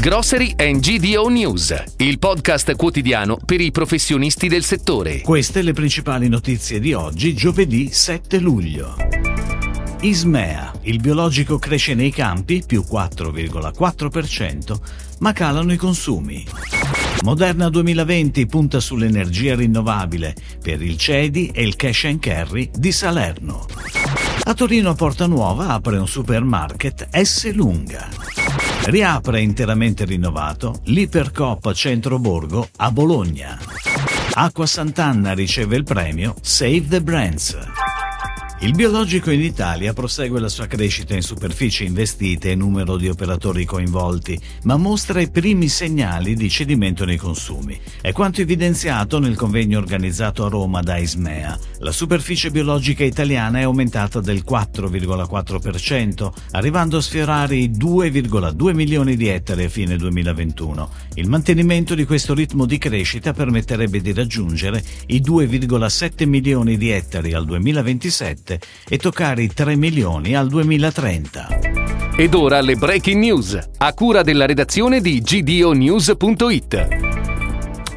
Grocery and GDO News, il podcast quotidiano per i professionisti del settore. Queste le principali notizie di oggi, giovedì 7 luglio. Ismea, il biologico cresce nei campi più 4,4%, ma calano i consumi. Moderna 2020 punta sull'energia rinnovabile per il CEDI e il cash and carry di Salerno. A Torino Porta Nuova apre un supermarket S Lunga. Riapre interamente rinnovato l'Ipercop Centro Borgo a Bologna. Acqua Sant'Anna riceve il premio Save the Brands. Il biologico in Italia prosegue la sua crescita in superficie investite e numero di operatori coinvolti, ma mostra i primi segnali di cedimento nei consumi. È quanto evidenziato nel convegno organizzato a Roma da Ismea. La superficie biologica italiana è aumentata del 4,4%, arrivando a sfiorare i 2,2 milioni di ettari a fine 2021. Il mantenimento di questo ritmo di crescita permetterebbe di raggiungere i 2,7 milioni di ettari al 2027 2017 e toccare i 3 milioni al 2030. Ed ora le breaking news, a cura della redazione di gdonews.it.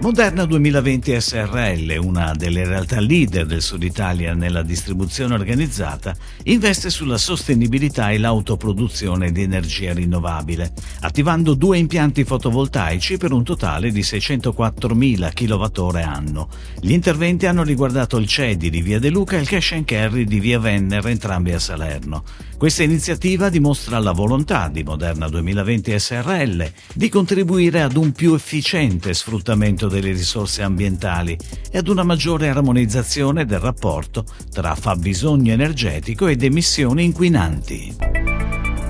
Moderna 2020 SRL, una delle realtà leader del Sud Italia nella distribuzione organizzata, investe sulla sostenibilità e l'autoproduzione di energia rinnovabile, attivando due impianti fotovoltaici per un totale di 604.000 kWh. Gli interventi hanno riguardato il CEDI di Via De Luca e il Cash and Carry di Via Venner, entrambi a Salerno. Questa iniziativa dimostra la volontà di Moderna 2020 SRL di contribuire ad un più efficiente sfruttamento delle risorse ambientali e ad una maggiore armonizzazione del rapporto tra fabbisogno energetico ed emissioni inquinanti.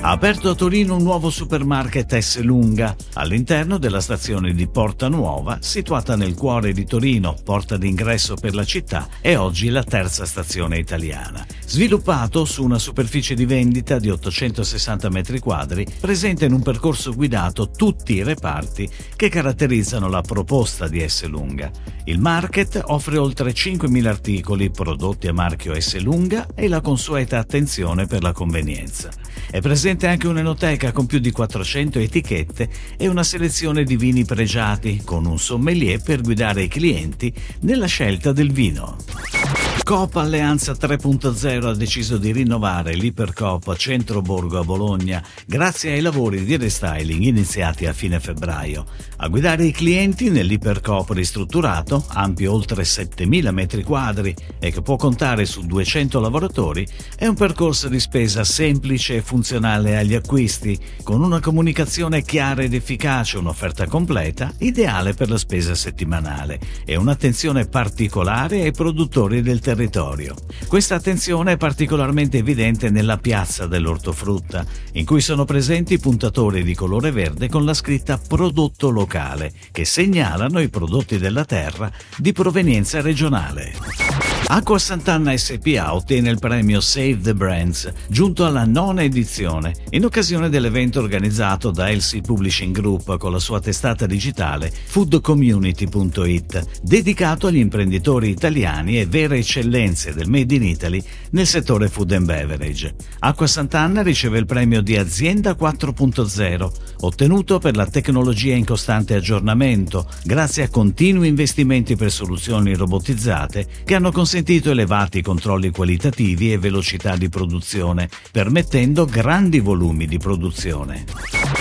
Ha aperto a Torino un nuovo supermarket S Lunga all'interno della stazione di Porta Nuova, situata nel cuore di Torino, porta d'ingresso per la città e oggi la terza stazione italiana. Sviluppato su una superficie di vendita di 860 m2, presenta in un percorso guidato tutti i reparti che caratterizzano la proposta di S Lunga. Il market offre oltre 5.000 articoli prodotti a marchio S Lunga e la consueta attenzione per la convenienza. È presente anche un'enoteca con più di 400 etichette e una selezione di vini pregiati, con un sommelier per guidare i clienti nella scelta del vino. Coop Alleanza 3.0 ha deciso di rinnovare l'Ipercoop Centro Borgo a Bologna grazie ai lavori di restyling iniziati a fine febbraio. A guidare i clienti nell'Ipercoop ristrutturato, ampio oltre 7.000 metri quadri e che può contare su 200 lavoratori, è un percorso di spesa semplice e funzionale agli acquisti, con una comunicazione chiara ed efficace, un'offerta completa, ideale per la spesa settimanale e un'attenzione particolare ai produttori del territorio territorio. Questa attenzione è particolarmente evidente nella piazza dell'ortofrutta, in cui sono presenti puntatori di colore verde con la scritta prodotto locale, che segnalano i prodotti della terra di provenienza regionale. Acqua Sant'Anna SPA ottiene il premio Save the Brands, giunto alla nona edizione, in occasione dell'evento organizzato da LC Publishing Group con la sua testata digitale foodcommunity.it, dedicato agli imprenditori italiani e vere eccellenze del Made in Italy nel settore food and beverage. Acqua Sant'Anna riceve il premio di Azienda 4.0, ottenuto per la tecnologia in costante aggiornamento, grazie a continui investimenti per soluzioni robotizzate che hanno consentito elevati controlli qualitativi e velocità di produzione, permettendo grandi volumi di produzione.